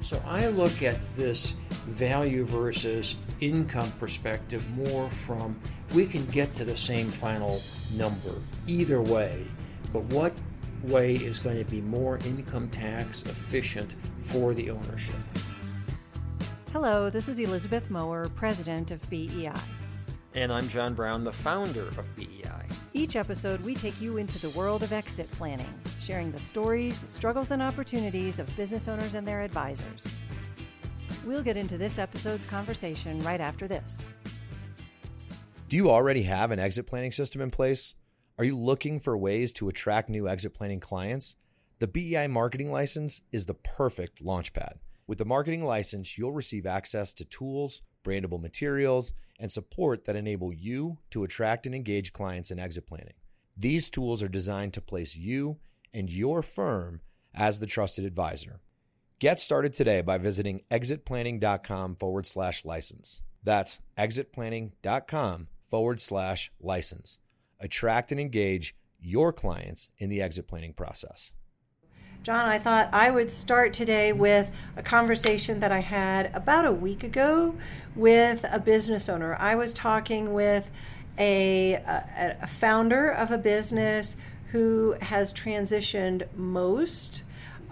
So I look at this value versus income perspective more from we can get to the same final number either way, but what way is going to be more income tax efficient for the ownership? Hello, this is Elizabeth Mower, president of BEI. And I'm John Brown, the founder of BEI. Each episode, we take you into the world of exit planning, sharing the stories, struggles, and opportunities of business owners and their advisors. We'll get into this episode's conversation right after this. Do you already have an exit planning system in place? Are you looking for ways to attract new exit planning clients? The BEI marketing license is the perfect launchpad. With the marketing license, you'll receive access to tools, brandable materials, and support that enable you to attract and engage clients in exit planning. These tools are designed to place you and your firm as the trusted advisor. Get started today by visiting exitplanning.com forward slash license. That's exitplanning.com forward slash license. Attract and engage your clients in the exit planning process. John, I thought I would start today with a conversation that I had about a week ago with a business owner. I was talking with a, a, a founder of a business who has transitioned most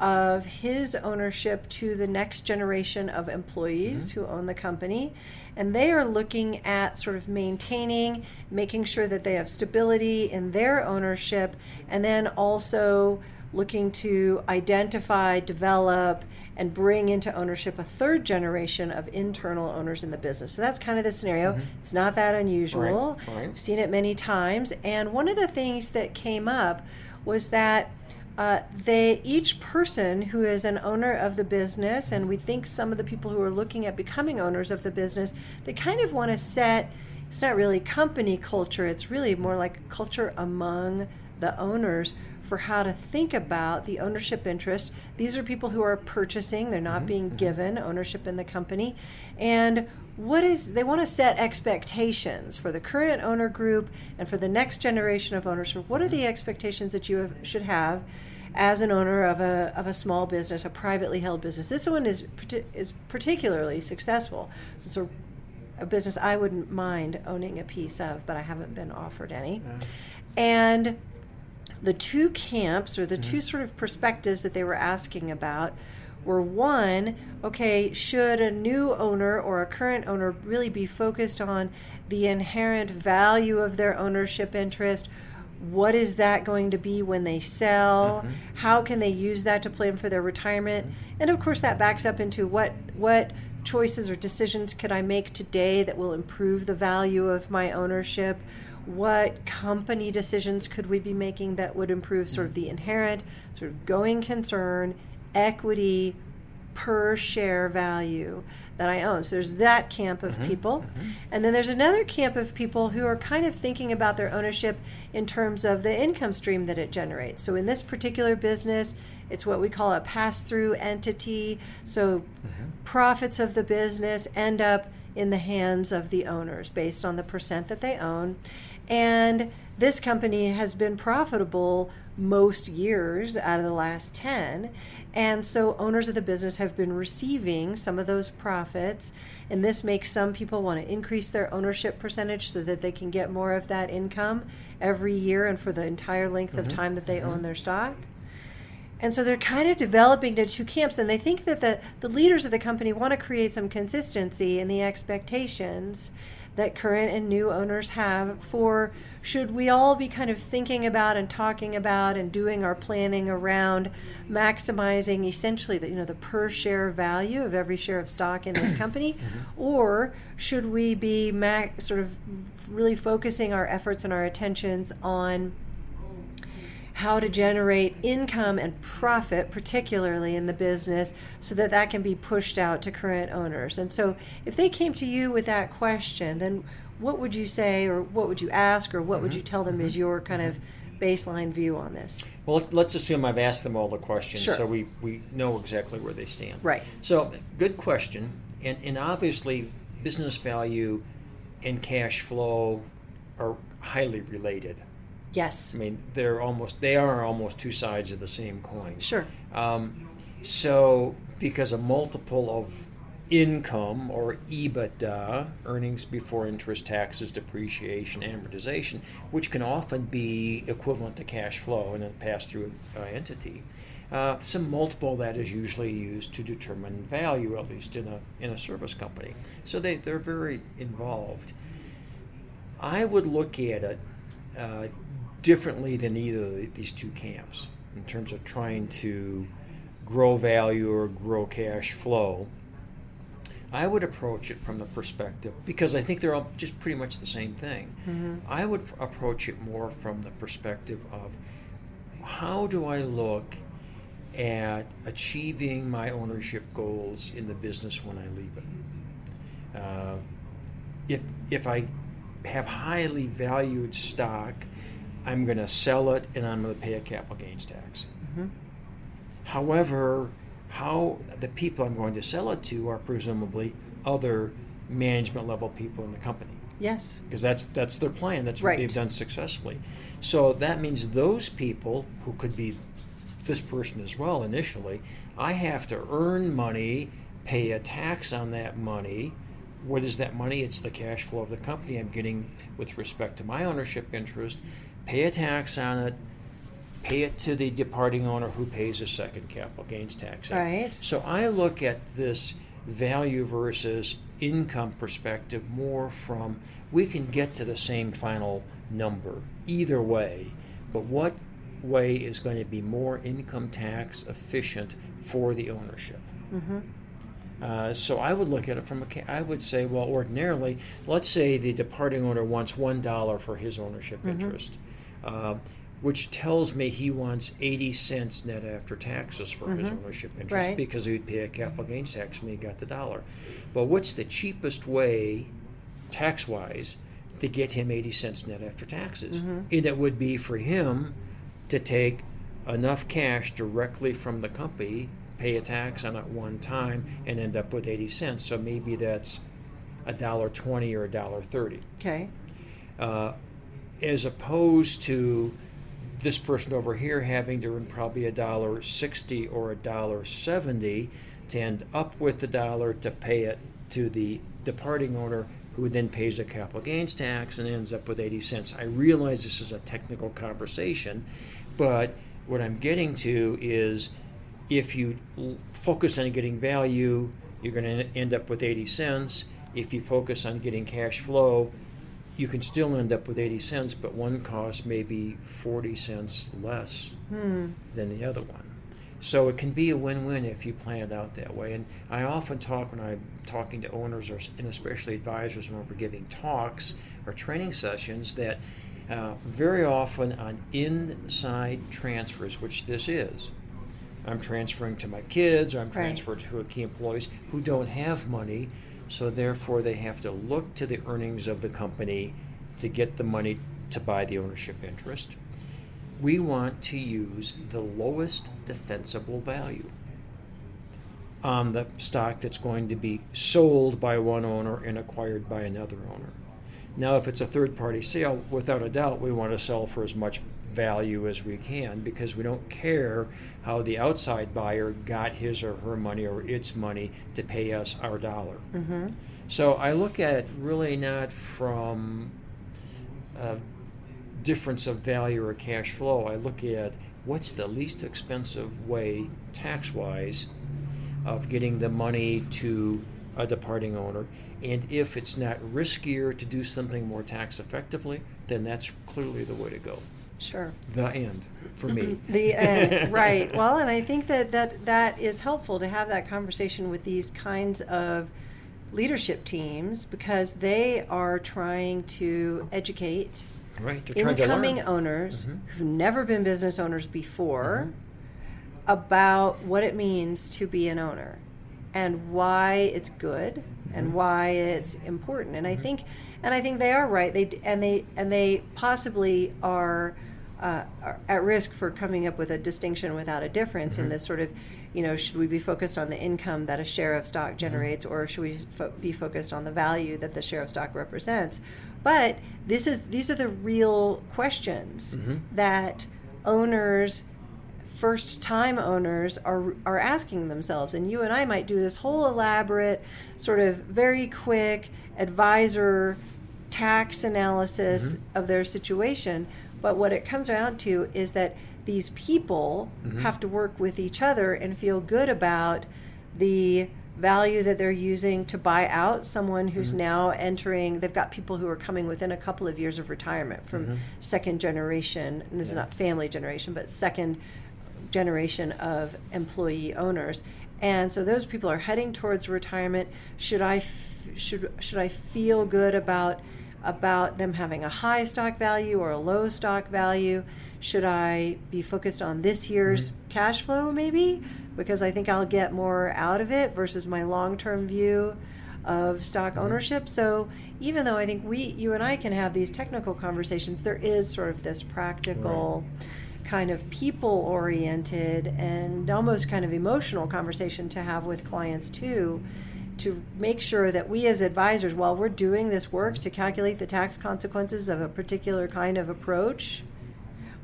of his ownership to the next generation of employees mm-hmm. who own the company. And they are looking at sort of maintaining, making sure that they have stability in their ownership, and then also looking to identify, develop, and bring into ownership a third generation of internal owners in the business. So that's kind of the scenario. Mm-hmm. It's not that unusual. Right, right. I've seen it many times. And one of the things that came up was that uh, they each person who is an owner of the business, and we think some of the people who are looking at becoming owners of the business, they kind of want to set. It's not really company culture. It's really more like culture among the owners for how to think about the ownership interest. These are people who are purchasing, they're not mm-hmm. being mm-hmm. given ownership in the company. And what is they want to set expectations for the current owner group and for the next generation of owners. What are the expectations that you have, should have as an owner of a, of a small business, a privately held business? This one is is particularly successful. It's a, a business I wouldn't mind owning a piece of, but I haven't been offered any. Yeah. And the two camps or the mm-hmm. two sort of perspectives that they were asking about were one, okay, should a new owner or a current owner really be focused on the inherent value of their ownership interest? What is that going to be when they sell? Mm-hmm. How can they use that to plan for their retirement? Mm-hmm. And of course, that backs up into what what choices or decisions could I make today that will improve the value of my ownership? What company decisions could we be making that would improve sort of the inherent sort of going concern, equity, per share value that I own. So there's that camp of mm-hmm, people. Mm-hmm. And then there's another camp of people who are kind of thinking about their ownership in terms of the income stream that it generates. So in this particular business, it's what we call a pass through entity. So mm-hmm. profits of the business end up in the hands of the owners based on the percent that they own. And this company has been profitable most years out of the last 10. And so owners of the business have been receiving some of those profits. And this makes some people want to increase their ownership percentage so that they can get more of that income every year and for the entire length mm-hmm. of time that they mm-hmm. own their stock. And so they're kind of developing the two camps, and they think that the, the leaders of the company want to create some consistency in the expectations that current and new owners have for should we all be kind of thinking about and talking about and doing our planning around maximizing essentially the you know the per share value of every share of stock in this company mm-hmm. or should we be sort of really focusing our efforts and our attentions on how to generate income and profit, particularly in the business, so that that can be pushed out to current owners. And so, if they came to you with that question, then what would you say, or what would you ask, or what mm-hmm. would you tell them is mm-hmm. your kind of baseline view on this? Well, let's assume I've asked them all the questions, sure. so we, we know exactly where they stand. Right. So, good question. And, and obviously, business value and cash flow are highly related. Yes. I mean, they're almost they are almost two sides of the same coin. Sure. Um, so because a multiple of income or EBITDA, earnings before interest, taxes, depreciation, amortization, which can often be equivalent to cash flow in a pass through uh, entity. Uh, some multiple that is usually used to determine value, at least in a, in a service company. So they, they're very involved. I would look at it uh, differently than either of these two camps in terms of trying to grow value or grow cash flow. I would approach it from the perspective because I think they're all just pretty much the same thing. Mm-hmm. I would approach it more from the perspective of how do I look at achieving my ownership goals in the business when I leave it. Uh, if if I have highly valued stock, I'm going to sell it and I'm going to pay a capital gains tax. Mm-hmm. However, how the people I'm going to sell it to are presumably other management level people in the company. Yes. Because that's that's their plan. That's what right. they've done successfully. So that means those people who could be this person as well initially, I have to earn money, pay a tax on that money. What is that money? It's the cash flow of the company I'm getting with respect to my ownership interest. Pay a tax on it, pay it to the departing owner who pays a second capital gains tax. Right. So I look at this value versus income perspective more from we can get to the same final number either way, but what way is going to be more income tax efficient for the ownership? Mm-hmm. Uh, so I would look at it from a. I would say, well, ordinarily, let's say the departing owner wants one dollar for his ownership mm-hmm. interest. Uh, which tells me he wants 80 cents net after taxes for mm-hmm. his ownership interest right. because he would pay a capital gains tax when he got the dollar. But what's the cheapest way, tax wise, to get him 80 cents net after taxes? Mm-hmm. And it would be for him to take enough cash directly from the company, pay a tax on it one time, and end up with 80 cents. So maybe that's a dollar 20 or a dollar 30. Okay. Uh, as opposed to this person over here having to earn probably a dollar sixty or a dollar seventy to end up with the dollar to pay it to the departing owner who then pays a capital gains tax and ends up with 80 cents. I realize this is a technical conversation, but what I'm getting to is if you focus on getting value, you're going to end up with 80 cents. If you focus on getting cash flow, you can still end up with 80 cents, but one cost may be 40 cents less hmm. than the other one. So it can be a win-win if you plan it out that way. And I often talk when I'm talking to owners or and especially advisors when we're giving talks or training sessions that uh, very often on inside transfers, which this is, I'm transferring to my kids or I'm transferring right. to key employees who don't have money so therefore, they have to look to the earnings of the company to get the money to buy the ownership interest. We want to use the lowest defensible value on the stock that's going to be sold by one owner and acquired by another owner. Now, if it's a third party sale, without a doubt, we want to sell for as much value as we can because we don't care how the outside buyer got his or her money or its money to pay us our dollar. Mm-hmm. So I look at really not from a difference of value or cash flow. I look at what's the least expensive way, tax wise, of getting the money to a departing owner. And if it's not riskier to do something more tax effectively, then that's clearly the way to go. Sure. The end for me. the end, right. Well, and I think that, that that is helpful to have that conversation with these kinds of leadership teams because they are trying to educate right. incoming owners mm-hmm. who've never been business owners before mm-hmm. about what it means to be an owner and why it's good mm-hmm. and why it's important. And I mm-hmm. think and I think they are right. They and they and they possibly are uh, at risk for coming up with a distinction without a difference mm-hmm. in this sort of, you know, should we be focused on the income that a share of stock mm-hmm. generates, mm-hmm. or should we fo- be focused on the value that the share of stock represents? But this is these are the real questions mm-hmm. that owners first time owners are are asking themselves and you and I might do this whole elaborate sort of very quick advisor tax analysis Mm-hmm. of their situation but what it comes down to is that these people Mm-hmm. have to work with each other and feel good about the value that they're using to buy out someone who's Mm-hmm. now entering they've got people who are coming within a couple of years of retirement from Mm-hmm. second generation and this is not family generation but second generation of employee owners and so those people are heading towards retirement should i f- should should i feel good about about them having a high stock value or a low stock value. Should i be focused on this year's mm-hmm. cash flow maybe? Because i think i'll get more out of it versus my long-term view of stock mm-hmm. ownership. So even though i think we you and i can have these technical conversations there is sort of this practical kind of people oriented and almost kind of emotional conversation to have with clients too to make sure that we as advisors while we're doing this work to calculate the tax consequences of a particular kind of approach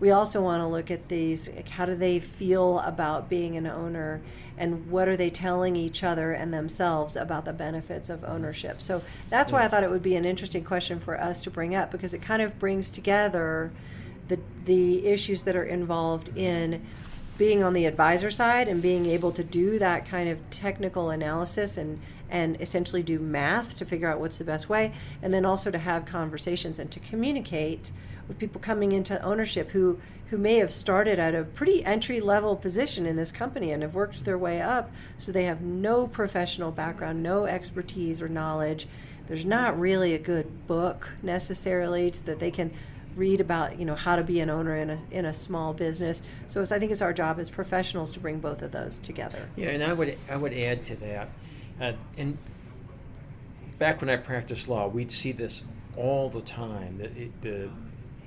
we also want to look at these like, how do they feel about being an owner and what are they telling each other and themselves about the benefits of ownership? So that's why i thought it would be an interesting question for us to bring up because it kind of brings together the the issues that are involved in being on the advisor side and being able to do that kind of technical analysis and and essentially do math to figure out what's the best way and then also to have conversations and to communicate with people coming into ownership who who may have started at a pretty entry level position in this company and have worked their way up so they have no professional background no expertise or knowledge there's not really a good book necessarily that they can read about you know how to be an owner in a in a small business. So I think it's our job as professionals to bring both of those together. Yeah, and I would I would add to that, uh, and back when I practiced law, we'd see this all the time the, the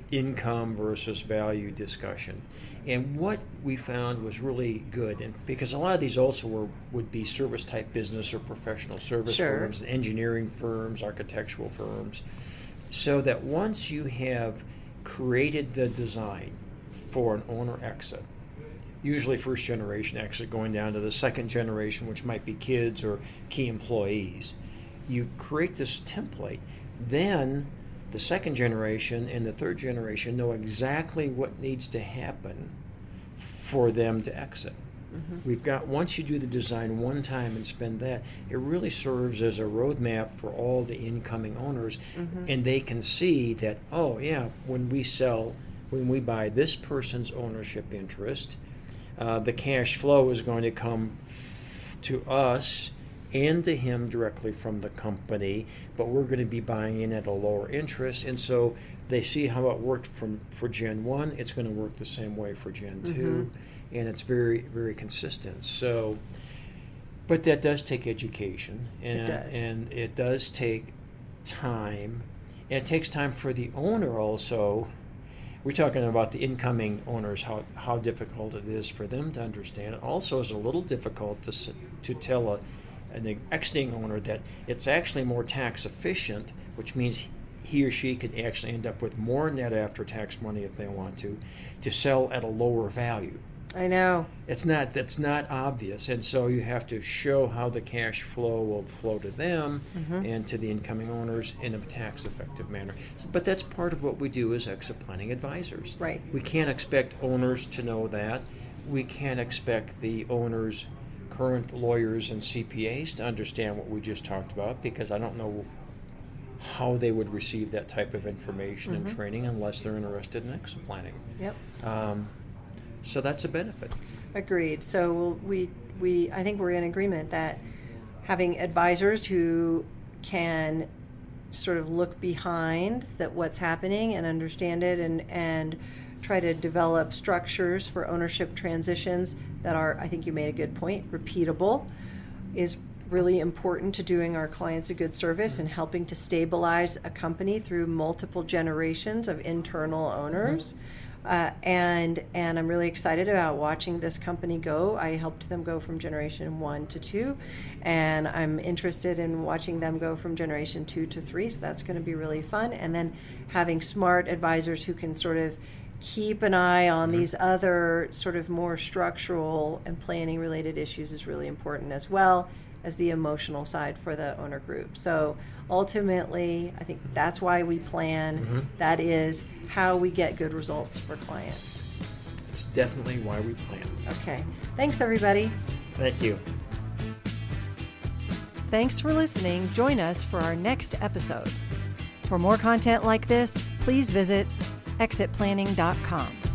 income versus value discussion, and what we found was really good, and because a lot of these also were would be service type business or professional service Sure. firms, engineering firms, architectural firms, so that once you have created the design for an owner exit usually first generation exit going down to the second generation which might be kids or key employees. You create this template then the second generation and the third generation know exactly what needs to happen for them to exit. Mm-hmm. We've got once you do the design one time and spend that it really serves as a roadmap for all the incoming owners. Mm-hmm. And they can see that oh yeah when we sell when we buy this person's ownership interest uh, the cash flow is going to come f- to us and to him directly from the company, but we're going to be buying in at a lower interest. And so they see how it worked from for Gen 1, it's going to work the same way for Gen 2, and it's very, very consistent. So, but that does take education, and does. and it does take time. And it takes time for the owner also we're talking about the incoming owners, how, how difficult it is for them to understand. It also is a little difficult to, to tell a, an exiting owner that it's actually more tax efficient, which means he or she could actually end up with more net after tax money if they want to, to sell at a lower value. I know. It's not that's not obvious, and so you have to show how the cash flow will flow to them and to the incoming owners in a tax effective manner. But that's part of what we do as exit planning advisors. Right. We can't expect owners to know that. We can't expect the owners, current lawyers and CPAs to understand what we just talked about because I don't know how they would receive that type of information and training unless they're interested in exit planning. Yep. Um, so that's a benefit. Agreed. So we we I think we're in agreement that having advisors who can sort of look behind that what's happening and understand it and and try to develop structures for ownership transitions that are I think you made a good point repeatable is really important to doing our clients a good service and helping to stabilize a company through multiple generations of internal owners. Mm-hmm. Uh, and and I'm really excited about watching this company go. I helped them go from generation one to two, and I'm interested in watching them go from generation two to three. So that's going to be really fun. And then having smart advisors who can sort of keep an eye on these other sort of more structural and planning related issues is really important as well as the emotional side for the owner group. So ultimately, I think that's why we plan. Mm-hmm. That is how we get good results for clients. It's definitely why we plan. Okay. Thanks, everybody. Thank you. Thanks for listening. Join us for our next episode. For more content like this, please visit exitplanning.com.